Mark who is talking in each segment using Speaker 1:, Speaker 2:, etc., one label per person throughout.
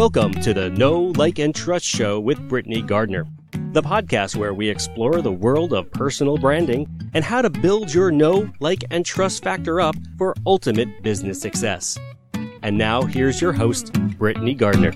Speaker 1: Welcome to the Know, Like, and Trust Show with Britney Gardner, the podcast where we explore the world of personal branding and how to build your know, like, and trust factor up for ultimate business success. And now, here's your host, Britney Gardner.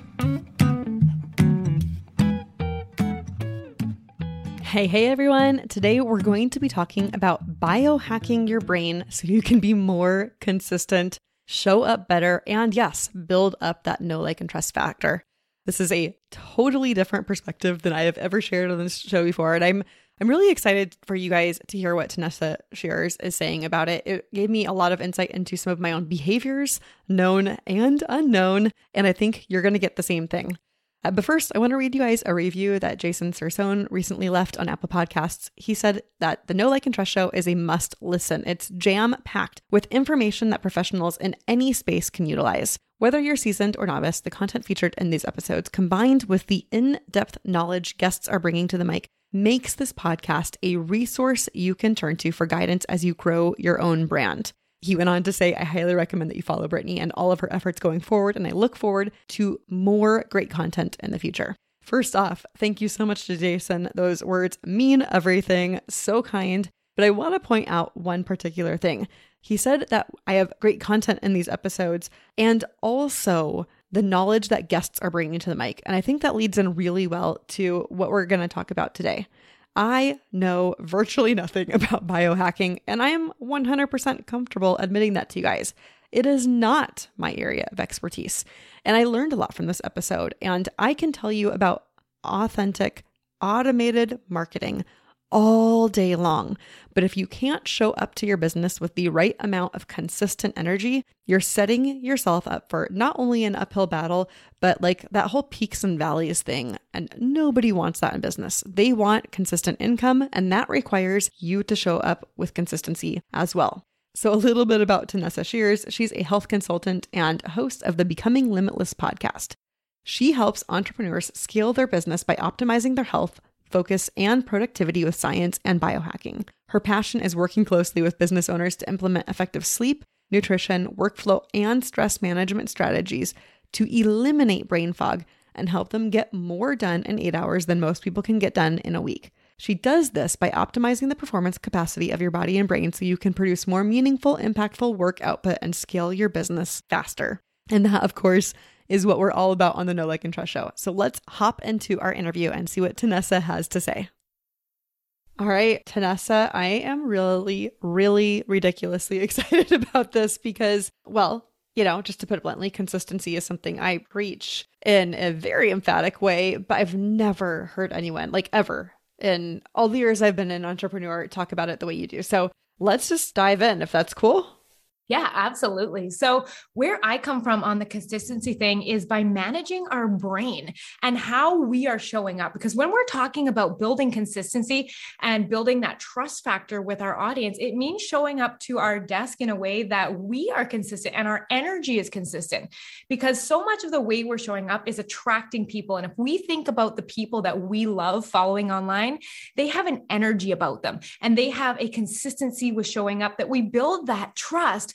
Speaker 2: Hey, hey everyone. Today we're going to be talking about biohacking your brain so you can be more consistent, show up better, and yes, build up that know, like, and trust factor. This is a totally different perspective than I have ever shared on this show before. And I'm I'm really excited for you guys to hear what Tanessa Shears is saying about it. It gave me a lot of insight into some of my own behaviors, known and unknown, and I think you're going to get the same thing. Uh, but first, I want to read you guys a review that Jason Sersone recently left on Apple Podcasts. He said that the Know Like and Trust Show is a must listen. It's jam packed with information that professionals in any space can utilize. Whether you're seasoned or novice, the content featured in these episodes, combined with the in depth knowledge guests are bringing to the mic, makes this podcast a resource you can turn to for guidance as you grow your own brand. He went on to say, I highly recommend that you follow Britney and all of her efforts going forward, and I look forward to more great content in the future. First off, thank you so much to Jason. Those words mean everything, so kind. But I want to point out one particular thing. He said that I have great content in these episodes and also the knowledge that guests are bringing to the mic. And I think that leads in really well to what we're going to talk about today. I know virtually nothing about biohacking, and I am 100% comfortable admitting that to you guys. It is not my area of expertise. And I learned a lot from this episode, and I can tell you about authentic, automated marketing all day long. But if you can't show up to your business with the right amount of consistent energy, you're setting yourself up for not only an uphill battle, but like that whole peaks and valleys thing. And nobody wants that in business. They want consistent income, and that requires you to show up with consistency as well. So, a little bit about Tanessa Shears. She's a health consultant and host of the Becoming Limitless podcast. She helps entrepreneurs scale their business by optimizing their health focus, and productivity with science and biohacking. Her passion is working closely with business owners to implement effective sleep, nutrition, workflow, and stress management strategies to eliminate brain fog and help them get more done in eight hours than most people can get done in a week. She does this by optimizing the performance capacity of your body and brain so you can produce more meaningful, impactful work output and scale your business faster. And that, of course, is what we're all about on the Know Like and Trust show. So let's hop into our interview and see what Tanessa has to say. All right, Tanessa, I am really, really ridiculously excited about this because, well, you know, just to put it bluntly, consistency is something I preach in a very emphatic way, but I've never heard anyone, like ever, in all the years I've been an entrepreneur, talk about it the way you do. So let's just dive in if that's cool.
Speaker 3: Yeah, absolutely. So, where I come from on the consistency thing is by managing our brain and how we are showing up. Because when we're talking about building consistency and building that trust factor with our audience, it means showing up to our desk in a way that we are consistent and our energy is consistent. Because so much of the way we're showing up is attracting people. And if we think about the people that we love following online, they have an energy about them and they have a consistency with showing up that we build that trust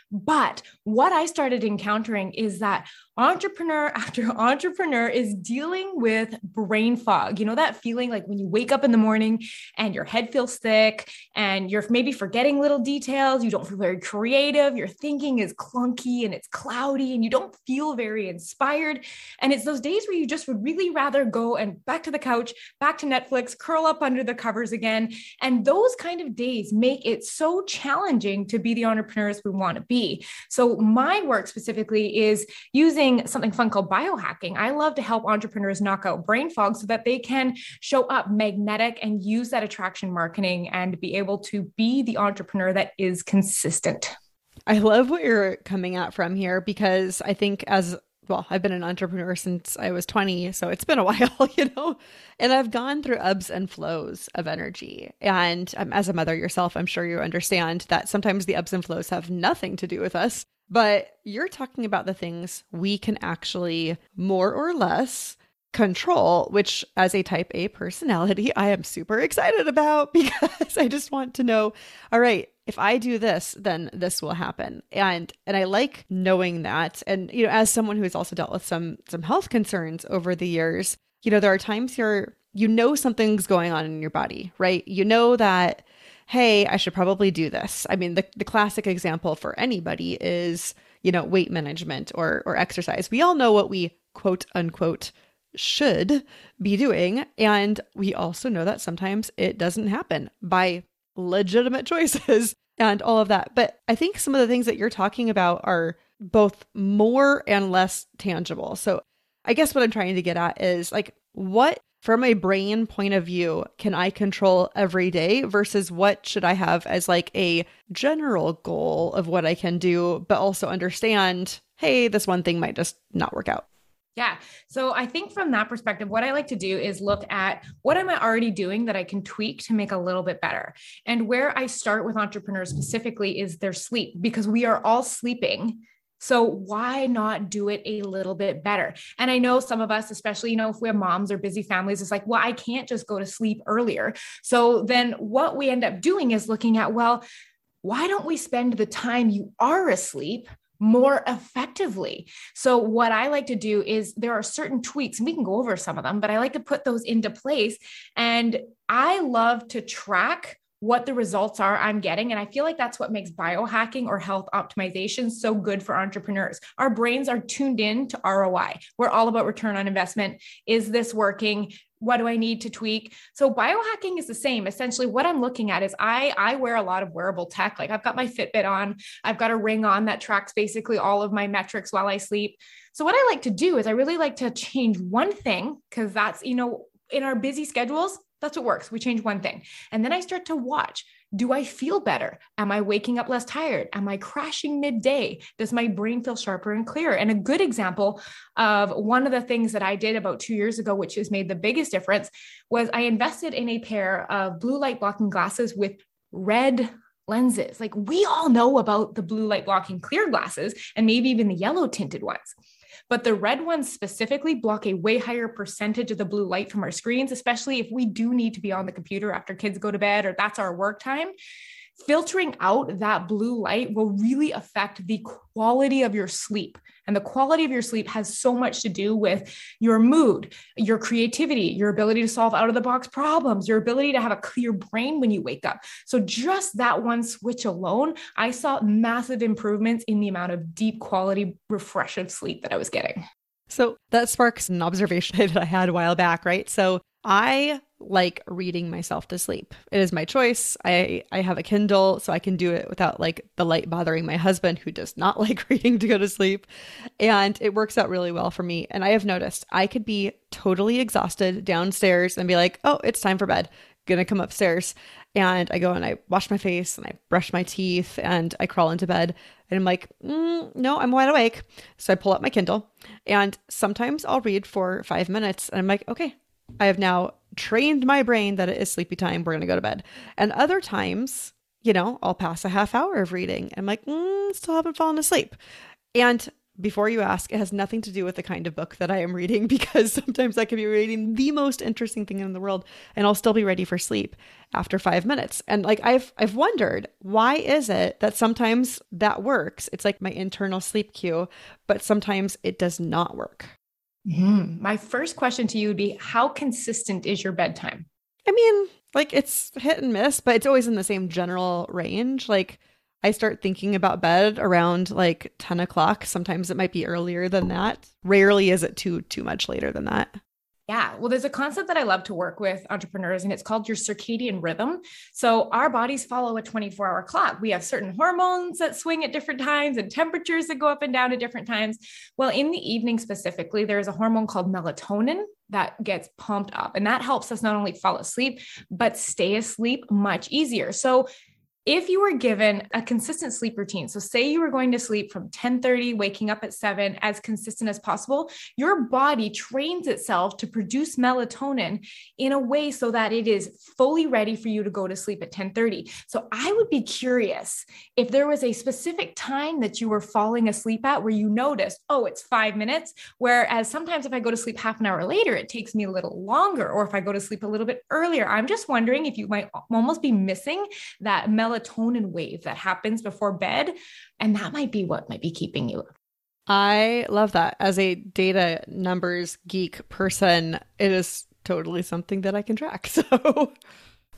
Speaker 3: but what I started encountering is that entrepreneur after entrepreneur is dealing with brain fog. You know, that feeling like when you wake up in the morning and your head feels thick and you're maybe forgetting little details, you don't feel very creative, your thinking is clunky and it's cloudy and you don't feel very inspired. And it's those days where you just would really rather go and back to the couch, back to Netflix, curl up under the covers again. And those kind of days make it so challenging to be the entrepreneurs we want to be. So, my work specifically is using something fun called biohacking. I love to help entrepreneurs knock out brain fog so that they can show up magnetic and use that attraction marketing and be able to be the entrepreneur that is consistent.
Speaker 2: I love what you're coming at from here because I think as well, I've been an entrepreneur since I was 20, so it's been a while, you know, and I've gone through ebbs and flows of energy. And um, as a mother yourself, I'm sure you understand that sometimes the ebbs and flows have nothing to do with us. But you're talking about the things we can actually more or less control, which as a type A personality, I am super excited about because I just want to know all right, if I do this, then this will happen. And and I like knowing that. And you know, as someone who has also dealt with some some health concerns over the years, you know, there are times here you know something's going on in your body, right? You know that hey, I should probably do this. I mean, the, the classic example for anybody is, you know, weight management or or exercise. We all know what we quote unquote should be doing. And we also know that sometimes it doesn't happen by legitimate choices and all of that. But I think some of the things that you're talking about are both more and less tangible. So I guess what I'm trying to get at is like, what from a brain point of view can I control every day versus what should I have as like a general goal of what I can do, but also understand, hey, this one thing might just not work out.
Speaker 3: Yeah. So I think from that perspective, what I like to do is look at what am I already doing that I can tweak to make a little bit better. And where I start with entrepreneurs specifically is their sleep, because we are all sleeping so why not do it a little bit better? And I know some of us, especially, you know, if we have moms or busy families, it's like, well, I can't just go to sleep earlier. So then what we end up doing is looking at, well, why don't we spend the time you are asleep more effectively. So, what I like to do is there are certain tweaks, and we can go over some of them, but I like to put those into place. And I love to track what the results are I'm getting. And I feel like that's what makes biohacking or health optimization so good for entrepreneurs. Our brains are tuned in to ROI. We're all about return on investment. Is this working? What do I need to tweak? So biohacking is the same. Essentially, what I'm looking at is I I wear a lot of wearable tech. Like I've got my Fitbit on, I've got a ring on that tracks basically all of my metrics while I sleep. So what I like to do is I really like to change one thing because that's, you know, in our busy schedules, that's what works. We change one thing. And then I start to watch. Do I feel better? Am I waking up less tired? Am I crashing midday? Does my brain feel sharper and clearer? And a good example of one of the things that I did about two years ago, which has made the biggest difference, was I invested in a pair of blue light blocking glasses with red lenses. Like we all know about the blue light blocking clear glasses and maybe even the yellow tinted ones. But the red ones specifically block a way higher percentage of the blue light from our screens, especially if we do need to be on the computer after kids go to bed or that's our work time filtering out that blue light will really affect the quality of your sleep. And the quality of your sleep has so much to do with your mood, your creativity, your ability to solve out of the box problems, your ability to have a clear brain when you wake up. So, just that one switch alone, I saw massive improvements in the amount of deep quality, refreshing sleep that I was getting.
Speaker 2: So, that sparks an observation that I had a while back, right? So, I like reading myself to sleep. It is my choice. I I have a Kindle so I can do it without like the light bothering my husband who does not like reading to go to sleep. And it works out really well for me. And I have noticed I could be totally exhausted downstairs and be like, "Oh, it's time for bed." Going to come upstairs. And I go and I wash my face and I brush my teeth and I crawl into bed. And I'm like, mm, no, I'm wide awake. So I pull up my Kindle and sometimes I'll read for five minutes and I'm like, okay, I have now trained my brain that it is sleepy time. We're going to go to bed. And other times, you know, I'll pass a half hour of reading. I'm like, mm, still haven't fallen asleep. And before you ask, it has nothing to do with the kind of book that I am reading because sometimes I can be reading the most interesting thing in the world and I'll still be ready for sleep after 5 minutes. And like I've I've wondered, why is it that sometimes that works? It's like my internal sleep cue, but sometimes it does not work.
Speaker 3: Mm-hmm. My first question to you would be How consistent is your bedtime?
Speaker 2: I mean, like it's hit and miss, but it's always in the same general range. Like I start thinking about bed around like 10 o'clock. Sometimes it might be earlier than that. Rarely is it too too much later than that.
Speaker 3: Yeah. Well, there's a concept that I love to work with entrepreneurs, and it's called your circadian rhythm. So, our bodies follow a 24 hour clock. We have certain hormones that swing at different times and temperatures that go up and down at different times. Well, in the evening specifically, there's a hormone called melatonin that gets pumped up, and that helps us not only fall asleep, but stay asleep much easier. So, if you were given a consistent sleep routine so say you were going to sleep from 10:30 waking up at 7 as consistent as possible your body trains itself to produce melatonin in a way so that it is fully ready for you to go to sleep at 10:30 so i would be curious if there was a specific time that you were falling asleep at where you noticed oh it's 5 minutes whereas sometimes if i go to sleep half an hour later it takes me a little longer or if i go to sleep a little bit earlier. I'm just wondering if you might almost be missing that melatonin melatonin wave that happens before bed. And that might be what might be keeping you up.
Speaker 2: I love that. As a data numbers geek person, it is totally something that I can track. So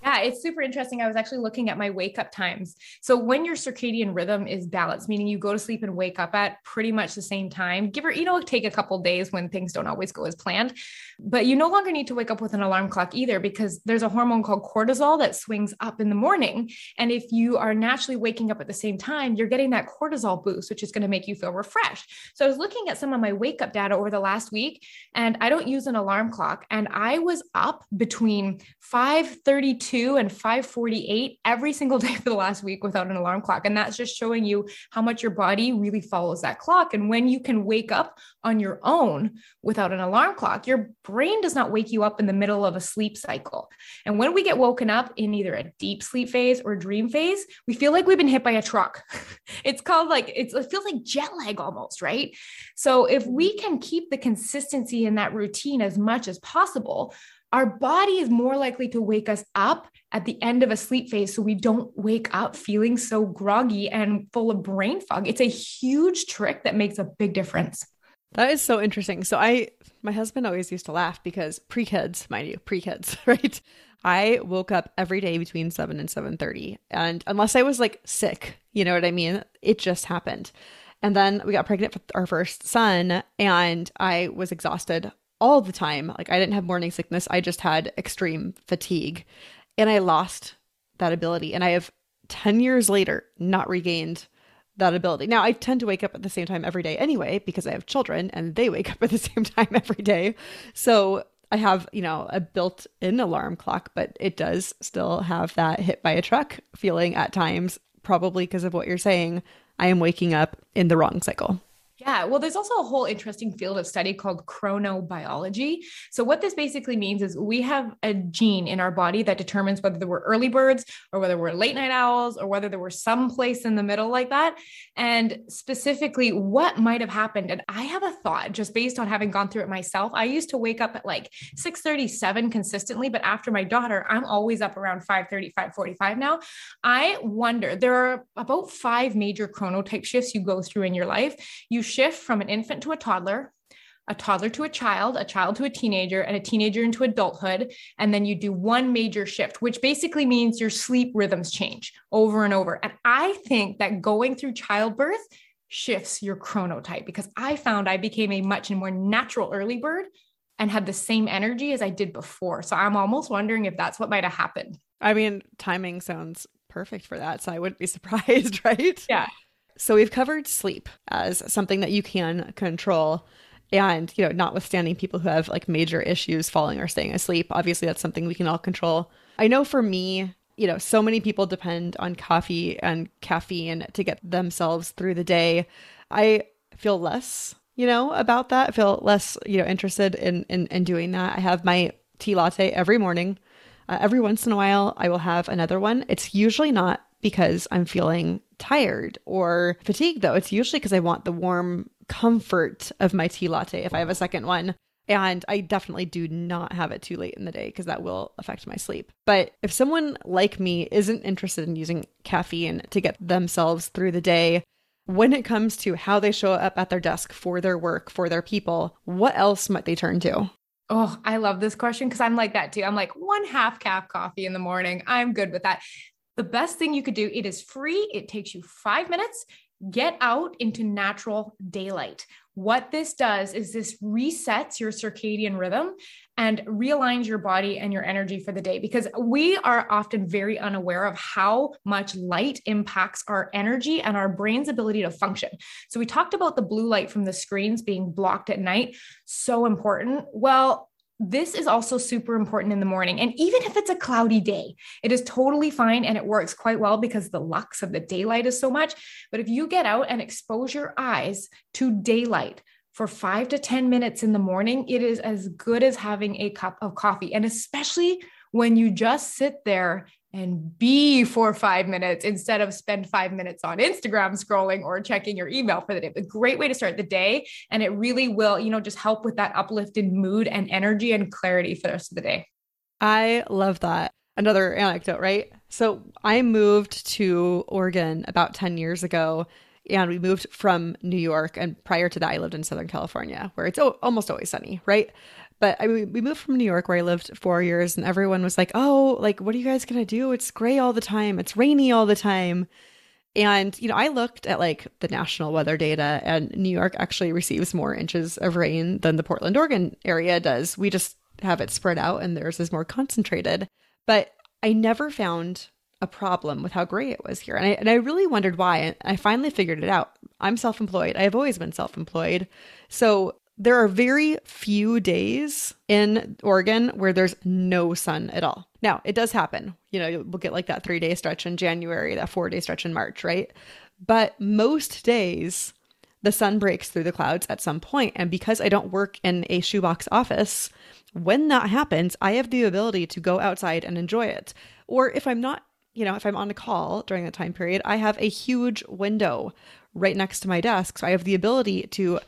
Speaker 3: yeah, it's super interesting. I was actually looking at my wake up times. So when your circadian rhythm is balanced, meaning you go to sleep and wake up at pretty much the same time, give or you know, take a couple days when things don't always go as planned. But you no longer need to wake up with an alarm clock either because there's a hormone called cortisol that swings up in the morning. And if you are naturally waking up at the same time, you're getting that cortisol boost, which is going to make you feel refreshed. So I was looking at some of my wake up data over the last week, and I don't use an alarm clock. And I was up between 532 and 548 every single day for the last week without an alarm clock. And that's just showing you how much your body really follows that clock. And when you can wake up on your own without an alarm clock, your brain does not wake you up in the middle of a sleep cycle. And when we get woken up in either a deep sleep phase or dream phase, we feel like we've been hit by a truck. it's called like, it's, it feels like jet lag almost, right? So if we can keep the consistency in that routine as much as possible, our body is more likely to wake us up at the end of a sleep phase so we don't wake up feeling so groggy and full of brain fog. It's a huge trick that makes a big difference.
Speaker 2: That is so interesting. So I my husband always used to laugh because pre-kids, mind you, pre-kids, right? I woke up every day between 7 and 7:30 and unless I was like sick, you know what I mean? It just happened. And then we got pregnant with our first son and I was exhausted all the time. Like I didn't have morning sickness, I just had extreme fatigue. And I lost that ability. And I have 10 years later not regained that ability. Now, I tend to wake up at the same time every day anyway because I have children and they wake up at the same time every day. So I have, you know, a built in alarm clock, but it does still have that hit by a truck feeling at times, probably because of what you're saying. I am waking up in the wrong cycle.
Speaker 3: Yeah, well, there's also a whole interesting field of study called chronobiology. So, what this basically means is we have a gene in our body that determines whether we're early birds or whether we're late night owls or whether there were some place in the middle like that. And specifically, what might have happened. And I have a thought just based on having gone through it myself. I used to wake up at like 6 37 consistently, but after my daughter, I'm always up around 5 30, 5 45 now. I wonder, there are about five major chronotype shifts you go through in your life. You shift from an infant to a toddler, a toddler to a child, a child to a teenager, and a teenager into adulthood. And then you do one major shift, which basically means your sleep rhythms change over and over. And I think that going through childbirth shifts your chronotype because I found I became a much more natural early bird and had the same energy as I did before. So I'm almost wondering if that's what might have happened.
Speaker 2: I mean, timing sounds perfect for that. So I wouldn't be surprised, right?
Speaker 3: Yeah.
Speaker 2: So we've covered sleep as something that you can control. And, you know, notwithstanding people who have like major issues falling or staying asleep, obviously that's something we can all control. I know for me, you know, so many people depend on coffee and caffeine to get themselves through the day. I feel less, you know, about that. I feel less, you know, interested in in, in doing that. I have my tea latte every morning. Uh, every once in a while, I will have another one. It's usually not because I'm feeling tired or fatigued, though. It's usually because I want the warm comfort of my tea latte if I have a second one. And I definitely do not have it too late in the day because that will affect my sleep. But if someone like me isn't interested in using caffeine to get themselves through the day, when it comes to how they show up at their desk for their work, for their people, what else might they turn to?
Speaker 3: Oh, I love this question because I'm like that too. I'm like one half cup coffee in the morning. I'm good with that the best thing you could do, it is free. It takes you five minutes. Get out into natural daylight. What this does is this resets your circadian rhythm and realigns your body and your energy for the day because we are often very unaware of how much light impacts our energy and our brain's ability to function. So, we talked about the blue light from the screens being blocked at night, so important. Well, this is also super important in the morning. And even if it's a cloudy day, it is totally fine and it works quite well because the lux of the daylight is so much. But if you get out and expose your eyes to daylight, for five to 10 minutes in the morning, it is as good as having a cup of coffee. And especially when you just sit there and be for five minutes instead of spend five minutes on Instagram scrolling or checking your email for the day. A great way to start the day. And it really will, you know, just help with that uplifted mood and energy and clarity for the rest of the day.
Speaker 2: I love that. Another anecdote, right? So I moved to Oregon about 10 years ago and we moved from New York. And prior to that, I lived in Southern California, where it's almost always sunny, right? But I we moved from New York, where I lived four years, and everyone was like, "Oh, like, what are you guys gonna do? It's gray all the time. It's rainy all the time." And you know, I looked at like the national weather data, and New York actually receives more inches of rain than the Portland, Oregon area does. We just have it spread out, and theirs is more concentrated. But I never found a problem with how gray it was here. And I, and I really wondered why. And I finally figured it out. I'm self employed. I have always been self employed. So there are very few days in Oregon where there's no sun at all. Now, it does happen. You know, we'll get like that three day stretch in January, that four day stretch in March, right? But most days, the sun breaks through the clouds at some point. And because I don't work in a shoebox office, when that happens, I have the ability to go outside and enjoy it. Or if I'm not, you know, if I'm on a call during that time period, I have a huge window right next to my desk. So I have the ability to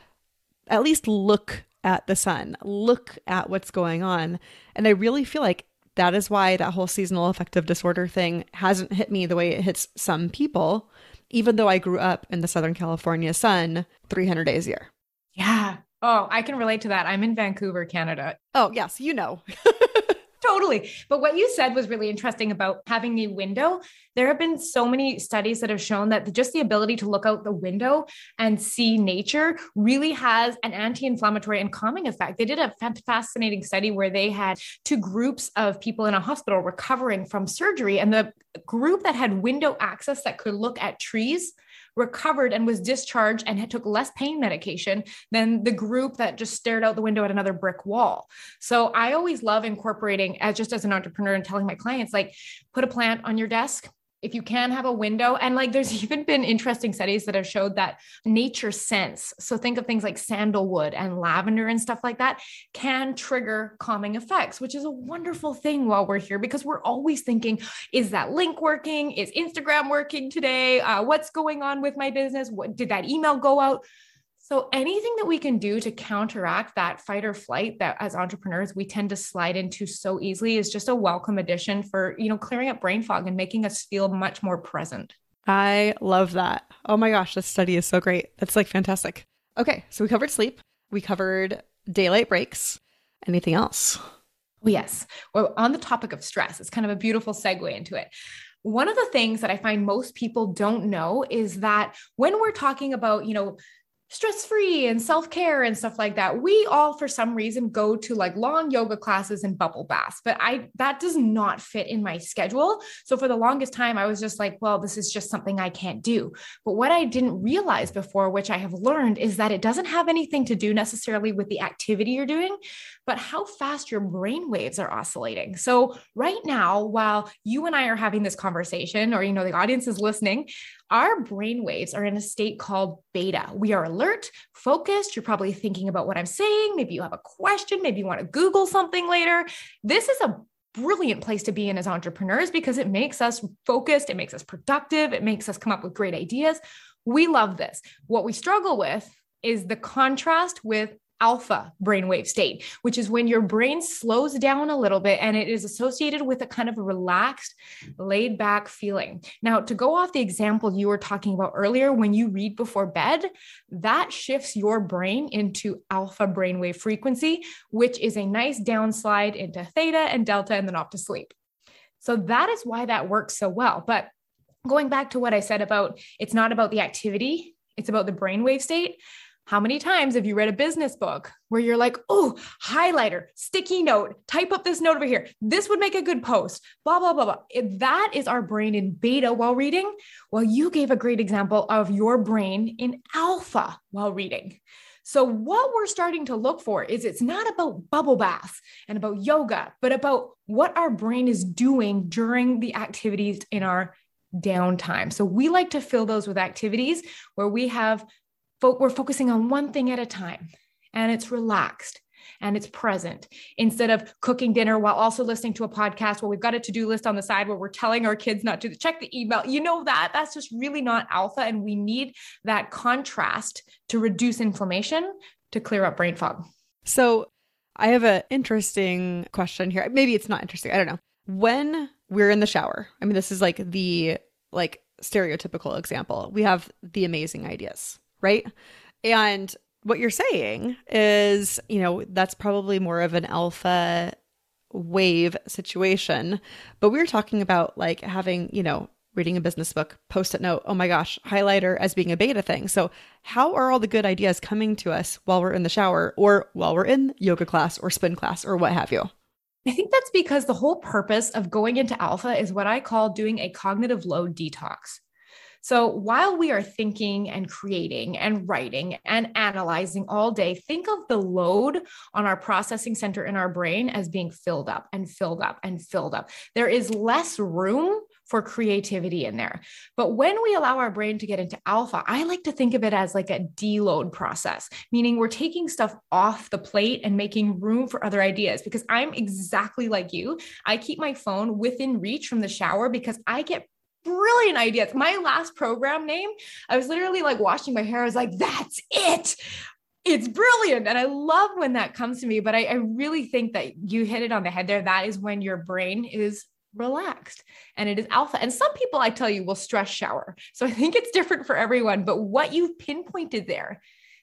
Speaker 2: at least look at the sun, look at what's going on. And I really feel like that is why that whole seasonal affective disorder thing hasn't hit me the way it hits some people, even though I grew up in the Southern California sun 300 days a year.
Speaker 3: Yeah. Oh, I can relate to that. I'm in Vancouver, Canada.
Speaker 2: Oh, yes, you know.
Speaker 3: totally. But what you said was really interesting about having a window. There have been so many studies that have shown that just the ability to look out the window and see nature really has an anti inflammatory and calming effect. They did a fascinating study where they had two groups of people in a hospital recovering from surgery, and the group that had window access that could look at trees recovered and was discharged and took less pain medication than the group that just stared out the window at another brick wall. So I always love incorporating as just as an entrepreneur and telling my clients like put a plant on your desk, if you can have a window. And like there's even been interesting studies that have showed that nature scents so think of things like sandalwood and lavender and stuff like that can trigger calming effects which is a wonderful thing while we're here because we're always thinking is that link working? Is instagram working today? Uh, what's going on with my business? What did that email go out so, anything that we can do to counteract that fight or flight that as entrepreneurs we tend to slide into so easily is just a welcome addition for, you know, clearing up brain fog and making us feel much more present.
Speaker 2: I love that. Oh my gosh, this study is so great. That's like fantastic. Okay, so we covered sleep, we covered daylight breaks. Anything else?
Speaker 3: Oh, yes. Well, on the topic of stress, it's kind of a beautiful segue into it. One of the things that I find most people don't know is that when we're talking about, you know, stress free and self care and stuff like that. We all, for some reason, go to like long yoga classes and bubble baths, but I, that does not fit in my schedule. So for the longest time, I was just like, well, this is just something I can't do. But what I didn't realize before, which I have learned, is that it doesn't have anything to do necessarily with the activity you're doing, but how fast your brain waves are oscillating. So right now, while you and I are having this conversation, or, you know, the audience is listening, our brain waves are in a state called beta. We are alert, focused. You're probably thinking about what I'm saying. Maybe you have a question. Maybe you want to Google something later. This is a brilliant place to be in as entrepreneurs because it makes us focused, it makes us productive, it makes us come up with great ideas. We love this. What we struggle with is the contrast with alpha brainwave state, which is when your brain slows down a little bit and it is associated with a kind of relaxed, laid back feeling. Now, to go off the example you were talking about earlier, when you read before bed, that shifts your brain into alpha brainwave frequency, which is a nice downslide into theta and delta and then off to sleep. So that is why that works so well. But going back to what I said about it's not about the activity, it's about the brainwave state. How many times have you read a business book where you're like, oh, highlighter, sticky note, type up this note over here. This would make a good post, blah, blah, blah, blah. If that is our brain in beta while reading. Well, you gave a great example of your brain in alpha while reading. So, what we're starting to look for is it's not about bubble baths and about yoga, but about what our brain is doing during the activities in our downtime. So, we like to fill those with activities where we have fo- we're focusing on one thing at a time and it's relaxed and it's present. Instead of cooking dinner while also listening to a podcast where we've got a to-do list on the side where we're telling our kids not to check the email. You know that? That's just really not alpha and we need that contrast to reduce inflammation to clear up brain fog.
Speaker 2: So i have an interesting question here. Maybe it's not interesting. I don't know. When we're in the shower. I mean, this is like the like stereotypical example. We have the amazing ideas, right? And what you're saying is, you know, that's probably more of an alpha wave situation. But we are talking about like having, you know, reading a business book, post it note, oh my gosh, highlighter as being a beta thing. So, how are all the good ideas coming to us while we're in the shower or while we're in yoga class or spin class or what have you?
Speaker 3: I think that's because the whole purpose of going into alpha is what I call doing a cognitive load detox. So while we are thinking and creating and writing and analyzing all day, think of the load on our processing center in our brain as being filled up and filled up and filled up. There is less room for creativity in there. But when we allow our brain to get into alpha, I like to think of it as like a deload process, meaning we're taking stuff off the plate and making room for other ideas. Because I'm exactly like you. I keep my phone within reach from the shower because I get brilliant ideas. My last program name, I was literally like washing my hair. I was like, that's it. It's brilliant. And I love when that comes to me. But I, I really think that you hit it on the head there. That is when your brain is relaxed and it is alpha. And some people, I tell you, will stress shower. So I think it's different for everyone. But what you've pinpointed there,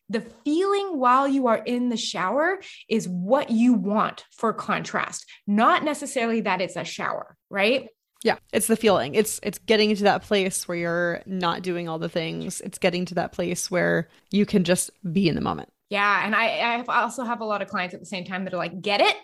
Speaker 3: the feeling while you are in the shower is what you want for contrast, not necessarily that it's a shower, right?
Speaker 2: Yeah, it's the feeling. It's it's getting into that place where you're not doing all the things. It's getting to that place where you can just be in the moment.
Speaker 3: Yeah, and I I also have a lot of clients at the same time that are like, "Get it?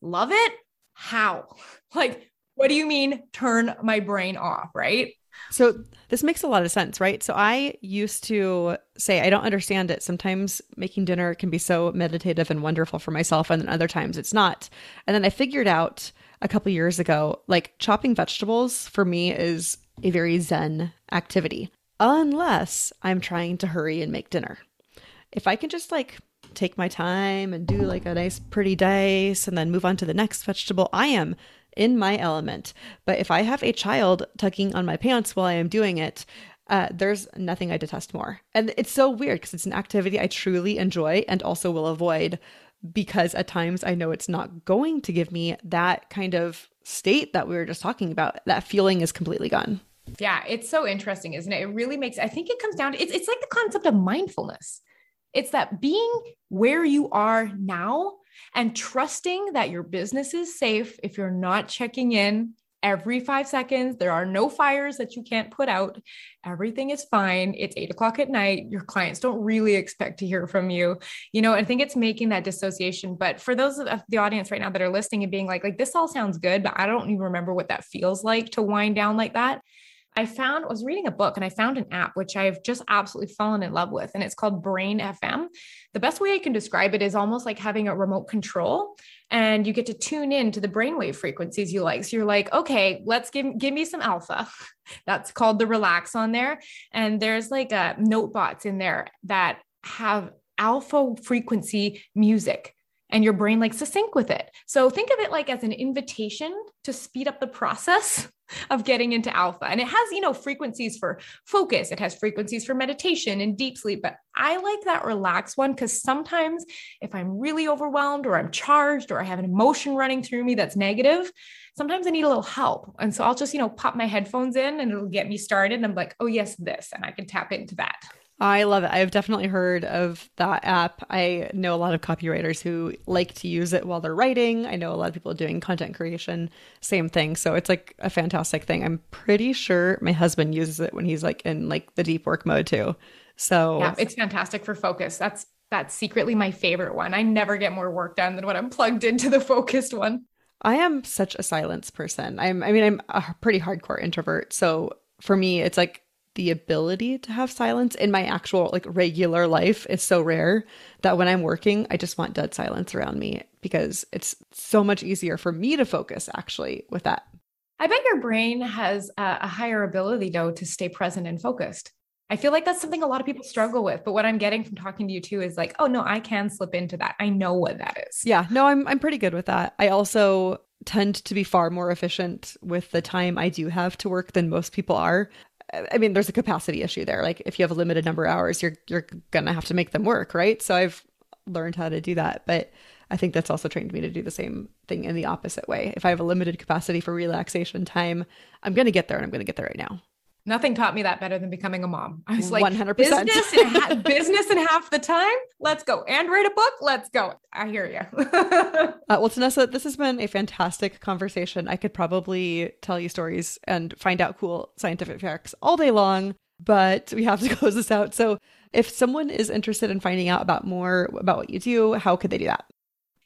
Speaker 3: Love it? How?" Like, what do you mean turn my brain off, right?
Speaker 2: So this makes a lot of sense, right? So I used to say I don't understand it. Sometimes making dinner can be so meditative and wonderful for myself and then other times it's not. And then I figured out a couple years ago, like chopping vegetables for me is a very zen activity, unless I'm trying to hurry and make dinner. If I can just like take my time and do like a nice pretty dice and then move on to the next vegetable, I am in my element. But if I have a child tugging on my pants while I am doing it, uh, there's nothing I detest more. And it's so weird because it's an activity I truly enjoy and also will avoid because at times I know it's not going to give me that kind of state that we were just talking about. That feeling is completely gone.
Speaker 3: Yeah, it's so interesting, isn't it? It really makes I think it comes down to it's it's like the concept of mindfulness. It's that being where you are now and trusting that your business is safe if you're not checking in every five seconds. There are no fires that you can't put out. Everything is fine. It's eight o'clock at night. Your clients don't really expect to hear from you. You know, I think it's making that dissociation. But for those of the audience right now that are listening and being like, like this all sounds good, but I don't even remember what that feels like to wind down like that. I found, I was reading a book and I found an app which I've just absolutely fallen in love with, and it's called Brain FM. The best way I can describe it is almost like having a remote control and you get to tune in to the brainwave frequencies you like. So you're like, okay, let's give, give me some alpha. That's called the relax on there. And there's like a uh, note bots in there that have alpha frequency music and your brain likes to sync with it. So think of it like as an invitation to speed up the process of getting into alpha. And it has, you know, frequencies for focus, it has frequencies for meditation and deep sleep. But I like that relaxed one because sometimes if I'm really overwhelmed or I'm charged or I have an emotion running through me that's negative, sometimes I need a little help. And so I'll just, you know, pop my headphones in and it'll get me started. And I'm like, oh, yes, this. And I can tap into that.
Speaker 2: I love it. I've definitely heard of that app. I know a lot of copywriters who like to use it while they're writing. I know a lot of people doing content creation, same thing. So it's like a fantastic thing. I'm pretty sure my husband uses it when he's like in like the deep work mode too. So
Speaker 3: Yeah, it's fantastic for focus. That's that's secretly my favorite one. I never get more work done than when I'm plugged into the focused one.
Speaker 2: I am such a silence person. I'm I mean I'm a pretty hardcore introvert. So for me it's like the ability to have silence in my actual like regular life is so rare that when I'm working, I just want dead silence around me because it's so much easier for me to focus actually with that.
Speaker 3: I bet your brain has a, a higher ability though to stay present and focused. I feel like that's something a lot of people struggle with. But what I'm getting from talking to you too is like, oh no, I can slip into that. I know what that is.
Speaker 2: Yeah, no, I'm I'm pretty good with that. I also tend to be far more efficient with the time I do have to work than most people are. I mean, there's a capacity issue there. Like if you have a limited number of hours, you're you're gonna have to make them work, right? So I've learned how to do that. But I think that's also trained me to do the same thing in the opposite way. If I have a limited capacity for relaxation time, I'm to get there and I'm to get there right now.
Speaker 3: Nothing taught me that better than becoming a mom. I was like,
Speaker 2: 100%.
Speaker 3: business in, ha- business in half the time. Let's go. And write a book. Let's go. I hear you.
Speaker 2: uh, well, Tanessa, this has been a fantastic conversation. I could probably tell you stories and find out cool scientific facts all day long, but we have to close this out. So, if someone is interested in finding out about more about what you do, how could they do that?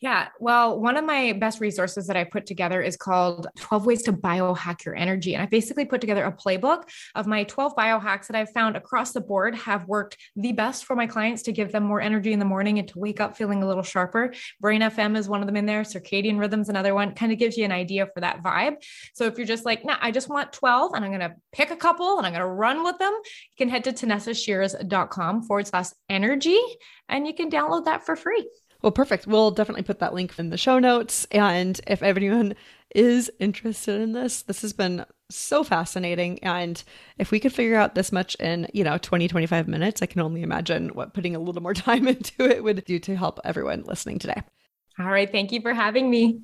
Speaker 3: Yeah. Well, one of my best resources that I put together is called 12 Ways to Biohack Your Energy. And I basically put together a playbook of my 12 biohacks that I've found across the board have worked the best for my clients to give them more energy in the morning and to wake up feeling a little sharper. Brain FM is one of them in there. Circadian Rhythms, another one, kind of gives you an idea for that vibe. So if you're just like, nah, I just want 12 and I'm going to pick a couple and I'm going to run with them, you can head to tanessashears.com forward slash energy and you can download that for free.
Speaker 2: Well, perfect. We'll definitely put that link in the show notes. And if anyone is interested in this, this has been so fascinating. And if we could figure out this much in, you know, 20, 25 minutes, I can only imagine what putting a little more time into it would do to help everyone listening today.
Speaker 3: All right. Thank you for having me.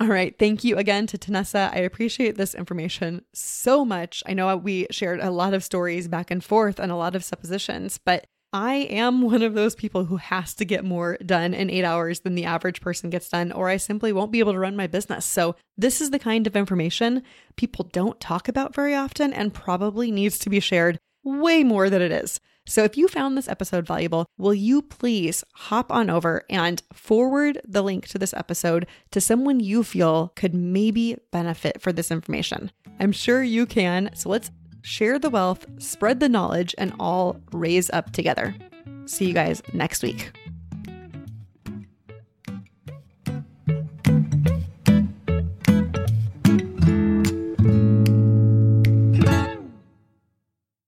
Speaker 2: All right. Thank you again to Tanessa. I appreciate this information so much. I know we shared a lot of stories back and forth and a lot of suppositions, but I am one of those people who has to get more done in eight hours than the average person gets done, or I simply won't be able to run my business. So, this is the kind of information people don't talk about very often and probably needs to be shared way more than it is. So, if you found this episode valuable, will you please hop on over and forward the link to this episode to someone you feel could maybe benefit for this information? I'm sure you can. So, let's share the wealth, spread the knowledge, and all raise up together. See you guys next week.